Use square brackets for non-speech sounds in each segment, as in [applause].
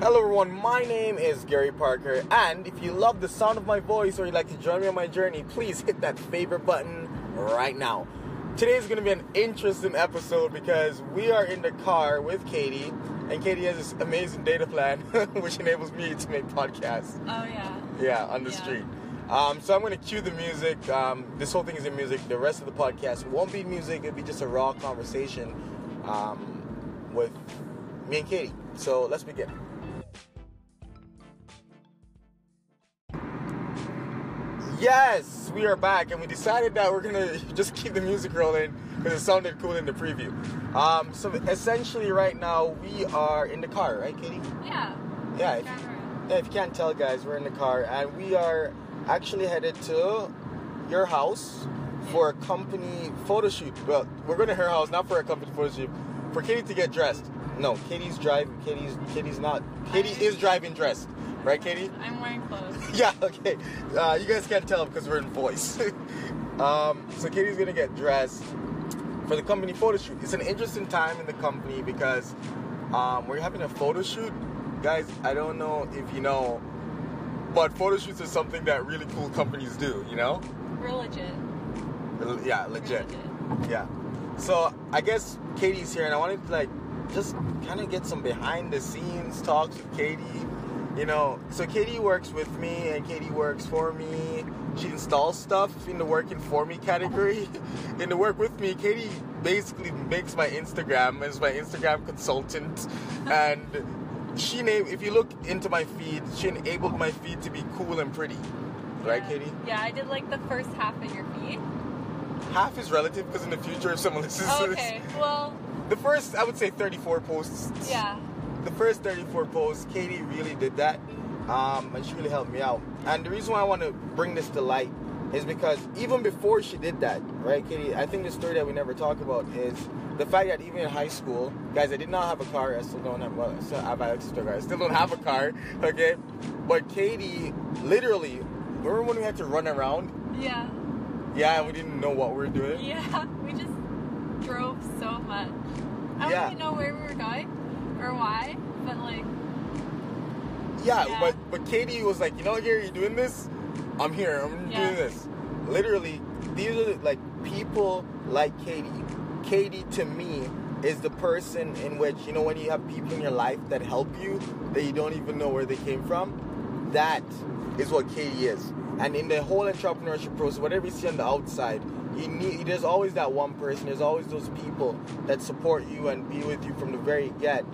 Hello, everyone. My name is Gary Parker, and if you love the sound of my voice or you'd like to join me on my journey, please hit that favorite button right now. Today is going to be an interesting episode because we are in the car with Katie, and Katie has this amazing data plan [laughs] which enables me to make podcasts. Oh yeah. Yeah, on the Yeah. street. Um, so I'm going to cue the music. Um, this whole thing is in music. The rest of the podcast won't be music. It'll be just a raw conversation um, with me and Katie. So let's begin. Yes, we are back, and we decided that we're gonna [laughs] just keep the music rolling because it sounded cool in the preview. Um, so essentially, right now we are in the car, right, Katie? Yeah. Yeah. If, yeah, if you can't tell, guys, we're in the car, and we are actually headed to your house for a company photo shoot. Well, we're going to her house, not for a company photo shoot, for Katie to get dressed. No, Katie's driving. Katie's Katie's not. Katie is driving dressed, right, Katie? I'm wearing clothes. [laughs] yeah, okay. Uh, you guys can't tell because we're in voice. [laughs] um, so Katie's gonna get dressed for the company photo shoot. It's an interesting time in the company because um, we're having a photo shoot. Guys, I don't know if you know, but photo shoots are something that really cool companies do. You know? We're legit. Yeah, We're legit. Yeah. So I guess Katie's here, and I wanted to like just kind of get some behind the scenes talks with Katie. You know, so Katie works with me, and Katie works for me. She installs stuff in the working for me category. [laughs] in the work with me, Katie basically makes my Instagram as my Instagram consultant, [laughs] and she named. If you look into my feed, she enabled my feed to be cool and pretty. Right, Katie? Yeah, I did like the first half of your feed. Half is relative because in the future, if someone [laughs] listens to this, Okay. Well, The first, I would say 34 posts. yeah. The first 34 posts, Katie really did that. Um, and she really helped me out. And the reason why I want to bring this to light is because even before she did that, right, Katie? I think the story that we never talk about is the fact that even in high school, guys, I did not have a car. I still don't have. Well, I still have access to a car. I still don't have a car. Okay, but Katie, literally, remember when we had to run around? Yeah. Yeah, and we didn't know what we were doing. Yeah. We just drove so much. I Yeah. don't even know where we were going or why, but like, Yeah, Yeah. but but Katie was like, you know, Gary, you doing this? I'm here. I'm Yeah. doing this. Literally, these are like people like Katie. Katie to me is the person in which you know when you have people in your life that help you that you don't even know where they came from. That is what Katie is. And in the whole entrepreneurship process, whatever you see on the outside, you need. There's always that one person. There's always those people that support you and be with you from the very get.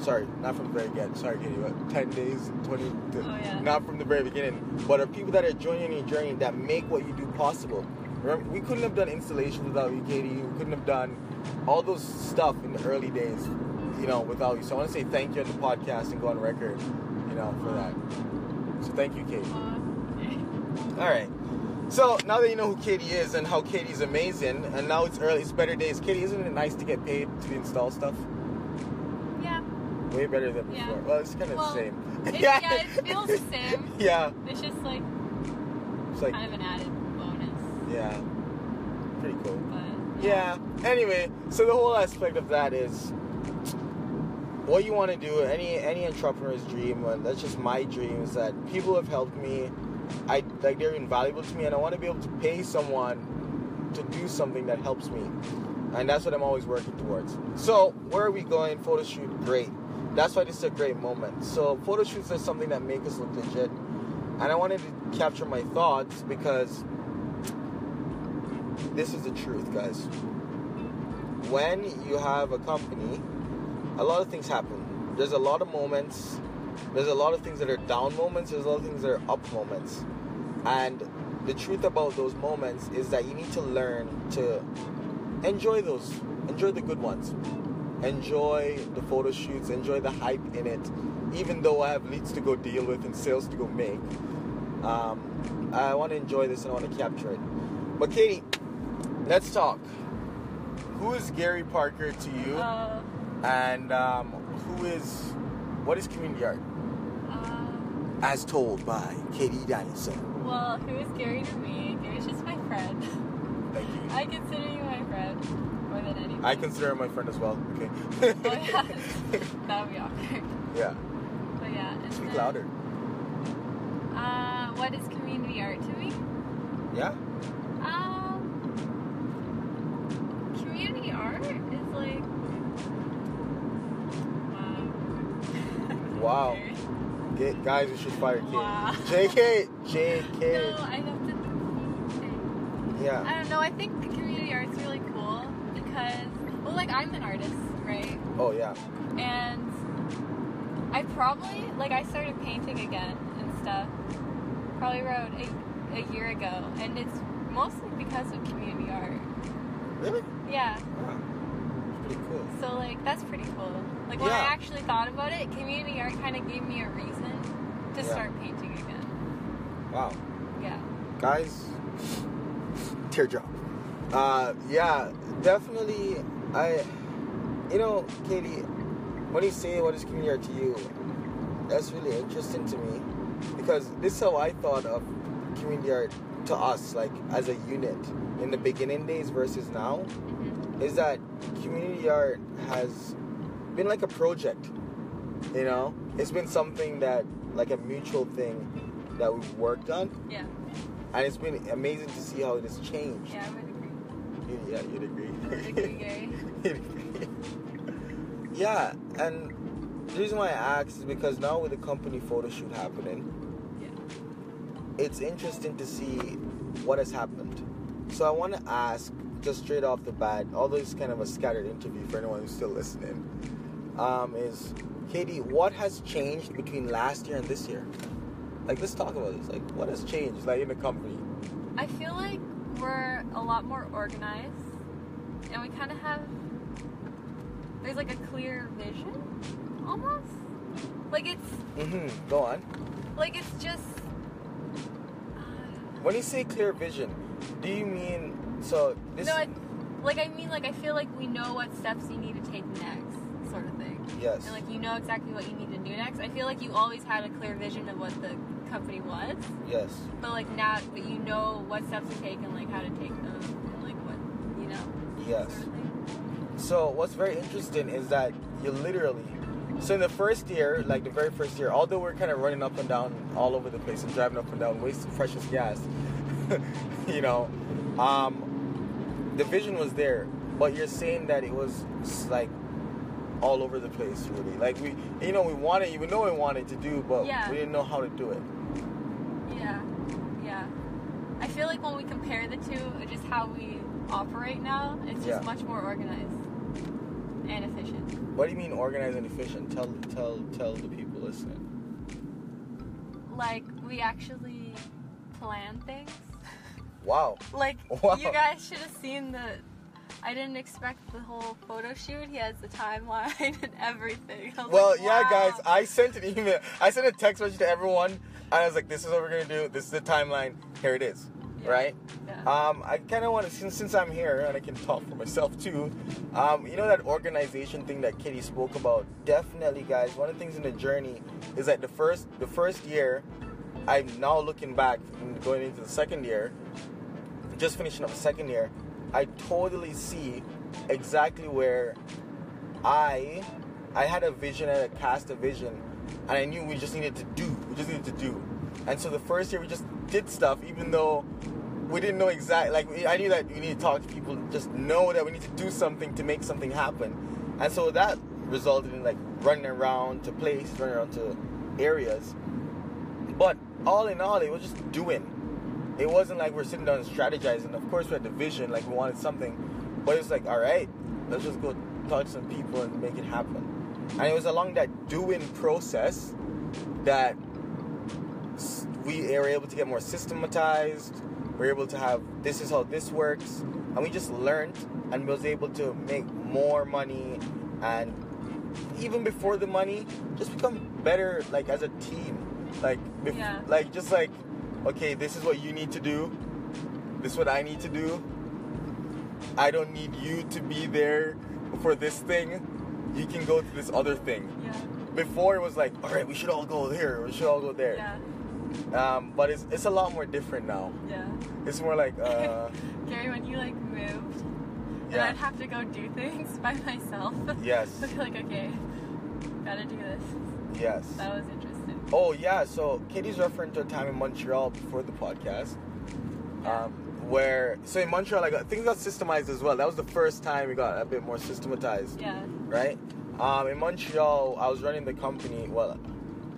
Sorry, not from the very get. Sorry, Katie. What, Ten days, twenty. Oh, yeah. Not from the very beginning, but are people that are joining your journey that make what you do possible. Remember, we couldn't have done installation without you, Katie. We couldn't have done all those stuff in the early days, you know, without you. So I want to say thank you on the podcast and go on record, you know, for that. So thank you, Katie. All right. So now that you know who Katie is and how Katie's amazing, and now it's early, it's better days. Katie, isn't it nice to get paid to install stuff? yeah. Way better than Yeah. before. Well, it's kind of Well, the same. It, [laughs] yeah. It feels the same. Yeah. It's just like It's like, kind of an added bonus. yeah. Pretty cool. But Yeah. Anyway, so the whole aspect of that is what you want to do. Any any entrepreneur's dream, and that's just my dream, is that people have helped me. I like they're invaluable to me, and I want to be able to pay someone to do something that helps me, and that's what I'm always working towards. So where are we going? Photo shoot, great. That's why this is a great moment. So photo shoots are something that make us look legit, and I wanted to capture my thoughts because this is the truth, guys. When you have a company, a lot of things happen. There's a lot of moments. There's a lot of things that are down moments. There's a lot of things that are up moments. And the truth about those moments is that you need to learn to enjoy those. Enjoy the good ones. Enjoy the photo shoots. Enjoy the hype in it. Even though I have leads to go deal with and sales to go make. Um, I want to enjoy this and I want to capture it. But Katie, let's talk. Who is Gary Parker to you? uh, and um, who is what is community art as told by katie danielson well, who is Gary to me? Gary's just my friend. thank you I consider you my friend more than anyone. i consider her my friend as well okay Oh, yeah. [laughs] that would be awkward. yeah But yeah. Speak then, louder. Uh, what is community art to me? Yeah. Um, community art is like. Wow. Wow. Okay. Get, guys, we should fire Katie. Wow. JK. JK. No, I have to. think. Yeah. I don't know. I think the community art's really cool because, well, like I'm an artist, right? Oh yeah. And I probably like I started painting again and stuff. Probably around a, a year ago, and it's mostly because of community art. Really? Yeah. Wow. Cool. So like that's pretty cool. Like when I actually thought about it, community art kind of gave me a reason to Yeah. start painting again. Wow. Yeah. Guys, teardrop. Uh, yeah, definitely. I, you know, Katie, when you say what is community art to you, that's really interesting to me because this is how I thought of community art to us, like as a unit in the beginning days versus now, hmm is that community art has been like a project. You know, it's been something that, like a mutual thing that we've worked on, Yeah. and it's been amazing to see how it has changed. Yeah, I would agree. You- Yeah, you'd agree. Agree, [laughs] You'd agree. yeah, and the reason why I asked is because now with the company photo shoot happening, Yeah. it's interesting to see what has happened. So I want to ask, just straight off the bat, although it's kind of a scattered interview for anyone who's still listening, um, is Katie, what has changed between last year and this year? Like, let's talk about this. Like, what has changed, like in the company? I feel like we're a lot more organized, and we kind of have. There's like a clear vision, almost. Like it's Mm-hmm. Go on. like it's just. When you say clear vision, do you mean so this? no, I, like I mean, like I feel like we know what steps you need to take next, sort of thing. yes. And like you know exactly what you need to do next. I feel like you always had a clear vision of what the company was, yes. but like now, but you know what steps to take and like how to take them, and like what you know. Yes. Sort of. So what's very interesting is that you literally. So in the first year, like the very first year, although we're kind of running up and down all over the place and driving up and down, wasting precious gas, [laughs] you know, um, the vision was there, but you're saying that it was like all over the place, really. Like we, you know, we wanted, we know we wanted to do, but Yeah. we didn't know how to do it. Yeah, yeah. I feel like when we compare the two, uh, just how we operate now, it's just Yeah. much more organized and efficient. What do you mean organized and efficient? Tell, tell, tell the people listening. Like we actually plan things. Wow. like [laughs] Wow. you guys should have seen the. I didn't expect the whole photo shoot. He has the timeline and everything. Well, like, yeah, guys, I sent an email. I sent a text message to everyone, and I was like, "This is what we're gonna do. This is the timeline. Here it is." Yeah. Right? Yeah. Um, I kind of want to, since since I'm here and I can talk for myself too. Um, you know that organization thing that Kitty spoke about. Definitely, guys. One of the things in the journey is that the first the first year, I'm now looking back and going into the second year, just finishing up the second year. I totally see exactly where I I had a vision, I had a cast a vision, and I knew we just needed to do. We just needed to do. And so the first year we just did stuff, even though we didn't know exactly. Like I knew that we need to talk to people, just know that we need to do something to make something happen. And so that resulted in like running around to places, running around to areas. But all in all, it was just doing. It wasn't like we're sitting down and strategizing. Of course, we had the vision, like we wanted something, but it was like, all right, let's just go talk to some people and make it happen. And it was along that doing process that we were able to get more systematized. We are able to have this is how this works, and we just learned and was able to make more money and even before the money, just become better like as a team. Like, bef- Yeah. like just like, okay, this is what you need to do. This is what I need to do. I don't need you to be there for this thing. You can go to this other thing. Yeah. Before it was like, all right, we should all go here. We should all go there. Yeah. Um, but it's it's a lot more different now. Yeah. It's more like, uh, [laughs] Gary, when you like moved, and Yeah. I'd have to go do things [laughs] by myself. yes, I'd [laughs] be like, okay, gotta do this. yes. That was interesting. Oh yeah, so Katie's referring to a time in Montreal before the podcast, um, where so in Montreal like things got systemized as well. That was the first time we got a bit more systematized, Yeah. right? Um, in Montreal, I was running the company. Well,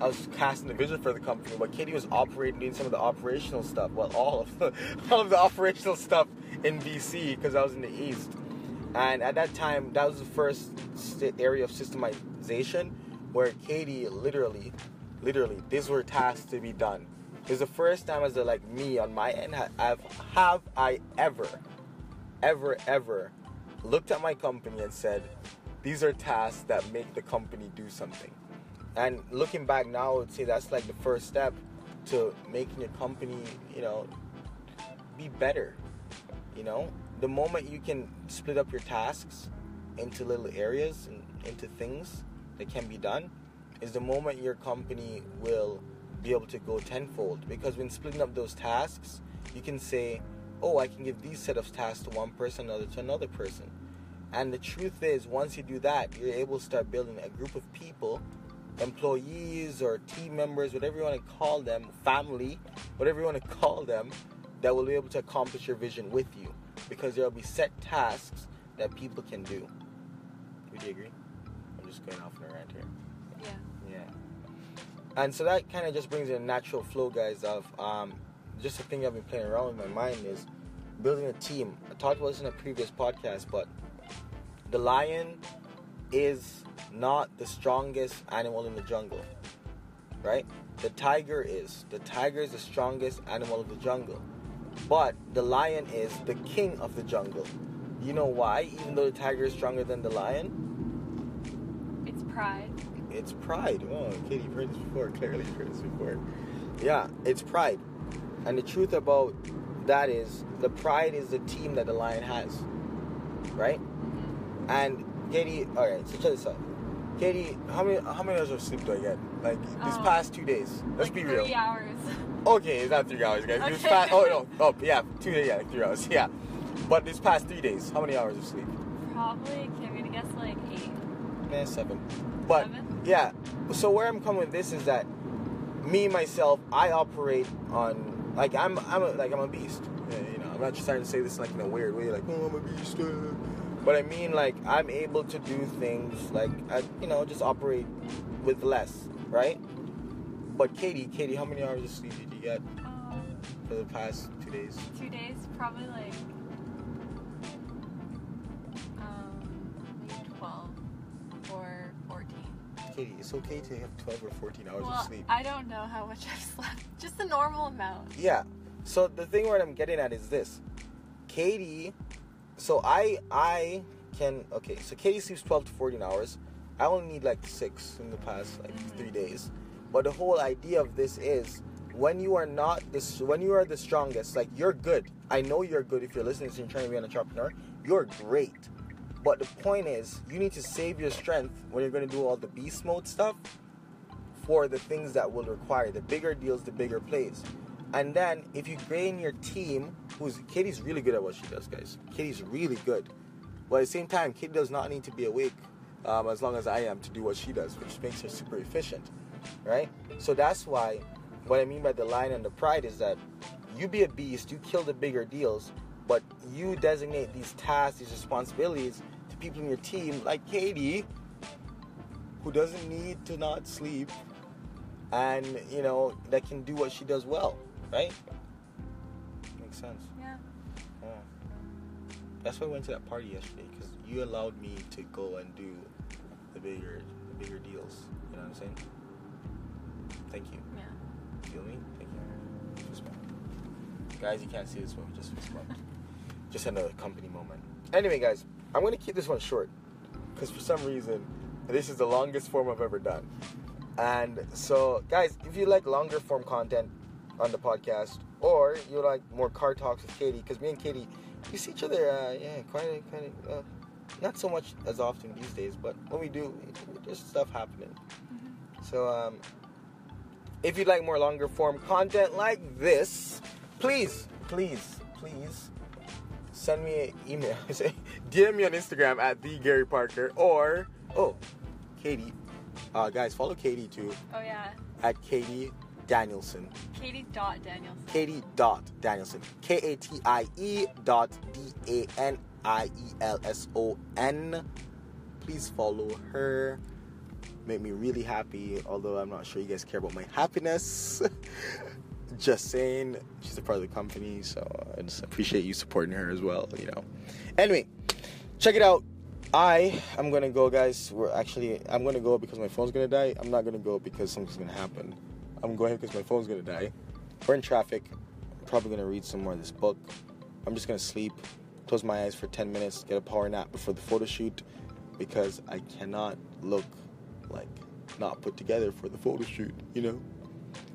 I was casting the vision for the company, but Katie was operating, doing some of the operational stuff. Well, all of the, [laughs] all of the operational stuff in BC because I was in the east. And at that time, that was the first st- area of systemization where Katie literally, literally, these were tasks to be done. It was the first time as a, like me on my end ha- have have I ever, ever, ever looked at my company and said, these are tasks that make the company do something. And looking back now, I would say that's like the first step to making your company, you know, be better. You know, the moment you can split up your tasks into little areas and into things that can be done, is the moment your company will be able to go tenfold. Because when splitting up those tasks, you can say, "Oh, I can give these set of tasks to one person, another to another person." And the truth is, once you do that, you're able to start building a group of people, employees or team members, whatever you want to call them, family, whatever you want to call them, that will be able to accomplish your vision with you. Because there will be set tasks that people can do. Would you agree? I'm just going off on a rant here. Yeah. Yeah. And so that kind of just brings in a natural flow, guys, of um, just a thing I've been playing around with my mind is building a team. I talked about this in a previous podcast, but the lion is not the strongest animal in the jungle, right? The tiger is. The tiger is the strongest animal of the jungle. But the lion is the king of the jungle. You know why? Even though the tiger is stronger than the lion, It's pride. It's pride. Oh, Katie, heard this before. Clearly, heard this before. Yeah, it's pride. And the truth about that is the pride is the team that the lion has, right? And Katie, all right. So check this out. Katie, how many how many hours of sleep do I get? Like these Um, past two days. Let's like be three hours. [laughs] Okay, it's not three hours, guys. This Okay. past, oh no, [laughs] oh yeah, two days, yeah, like three hours, [laughs] yeah. But this past three days, how many hours of sleep? Probably, I'm gonna guess like eight. Eh, seven. But Seven? Yeah, so where I'm coming with this is that me myself, I operate on like I'm I'm a, like I'm a beast. You know, I'm not just trying to say this like in a weird way, like oh I'm a beast. uh. But I mean like I'm able to do things like I, you know just operate with less, right? But Katie, Katie, how many hours of sleep did you get for the past two days? two days, probably like Katie, it's okay to have 12 or 14 hours of sleep. I don't know how much I've [laughs] slept. Just the normal amount. Yeah. So the thing what I'm getting at is this. Katie, so I I can okay. So Katie sleeps 12 to 14 hours. I only need like six in the past like Mhm. three days. But the whole idea of this is when you are not this when you are the strongest, like you're good. I know you're good if you're listening to and trying to be an entrepreneur. You're great. But the point is, you need to save your strength when you're going to do all the beast mode stuff for the things that will require the bigger deals, the bigger plays. And then if you gain your team, who's Katie's really good at what she does, guys. Katie's really good. But at the same time, Katie does not need to be awake um, as long as I am to do what she does, which makes her super efficient, right? So that's why what I mean by the line and the pride is that you be a beast, you kill the bigger deals, but you designate these tasks, these responsibilities to people in your team, like Katie, who doesn't need to not sleep and you know that can do what she does well, right? Makes sense. Yeah. Yeah. That's why I went to that party yesterday because you allowed me to go and do the bigger, the bigger deals. You know what I'm saying? Thank you. Yeah. Feel me? Thank you. Fist bump. Guys, you can't see this one. We just fist bumped. [laughs] just another company moment. Anyway, guys, I'm gonna keep this one short because for some reason this is the longest form I've ever done. And so, guys, if you like longer form content on the podcast, or you like more car talks with Katie, because me and Katie, we see each other, uh, yeah, quite, quite, uh, not so much as often these days, but when we do, there's stuff happening. So, um, if you'd like more longer form content like this, please, please, please send me an email. [laughs] DM me on Instagram at the Gary Parker or oh, Katie, Uh, guys, follow Katie too Oh yeah, at Katie Danielson. Katie dot Danielson. Katie dot Danielson. K A T I E dot D A N I E L S O N. Please follow her. Make me really happy, although I'm not sure you guys care about my happiness. [laughs] just saying, she's a part of the company, so I just appreciate you supporting her as well, you know. Anyway, check it out. I am gonna go, guys. We're actually I'm gonna go because my phone's gonna die. I'm not gonna go because something's gonna happen. I'm going because my phone's gonna die. We're in traffic. I'm probably gonna read some more of this book. I'm just gonna sleep, close my eyes for 10 minutes, get a power nap before the photo shoot because I cannot look like not put together for the photo shoot, you know?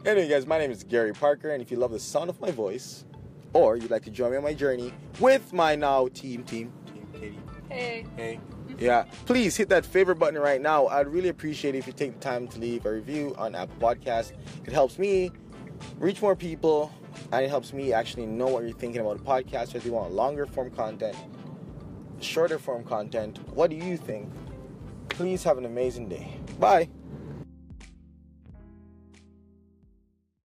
Anyway, guys, my name is Gary Parker, and if you love the sound of my voice, or you'd like to join me on my journey with my now team, team, team, Katie, Hey. Hey. Yeah, please hit that favorite button right now. I'd really appreciate it if you take the time to leave a review on Apple Podcasts. It helps me reach more people, and it helps me actually know what you're thinking about a podcast. If you want longer form content, shorter form content, what do you think? Please have an amazing day. Bye.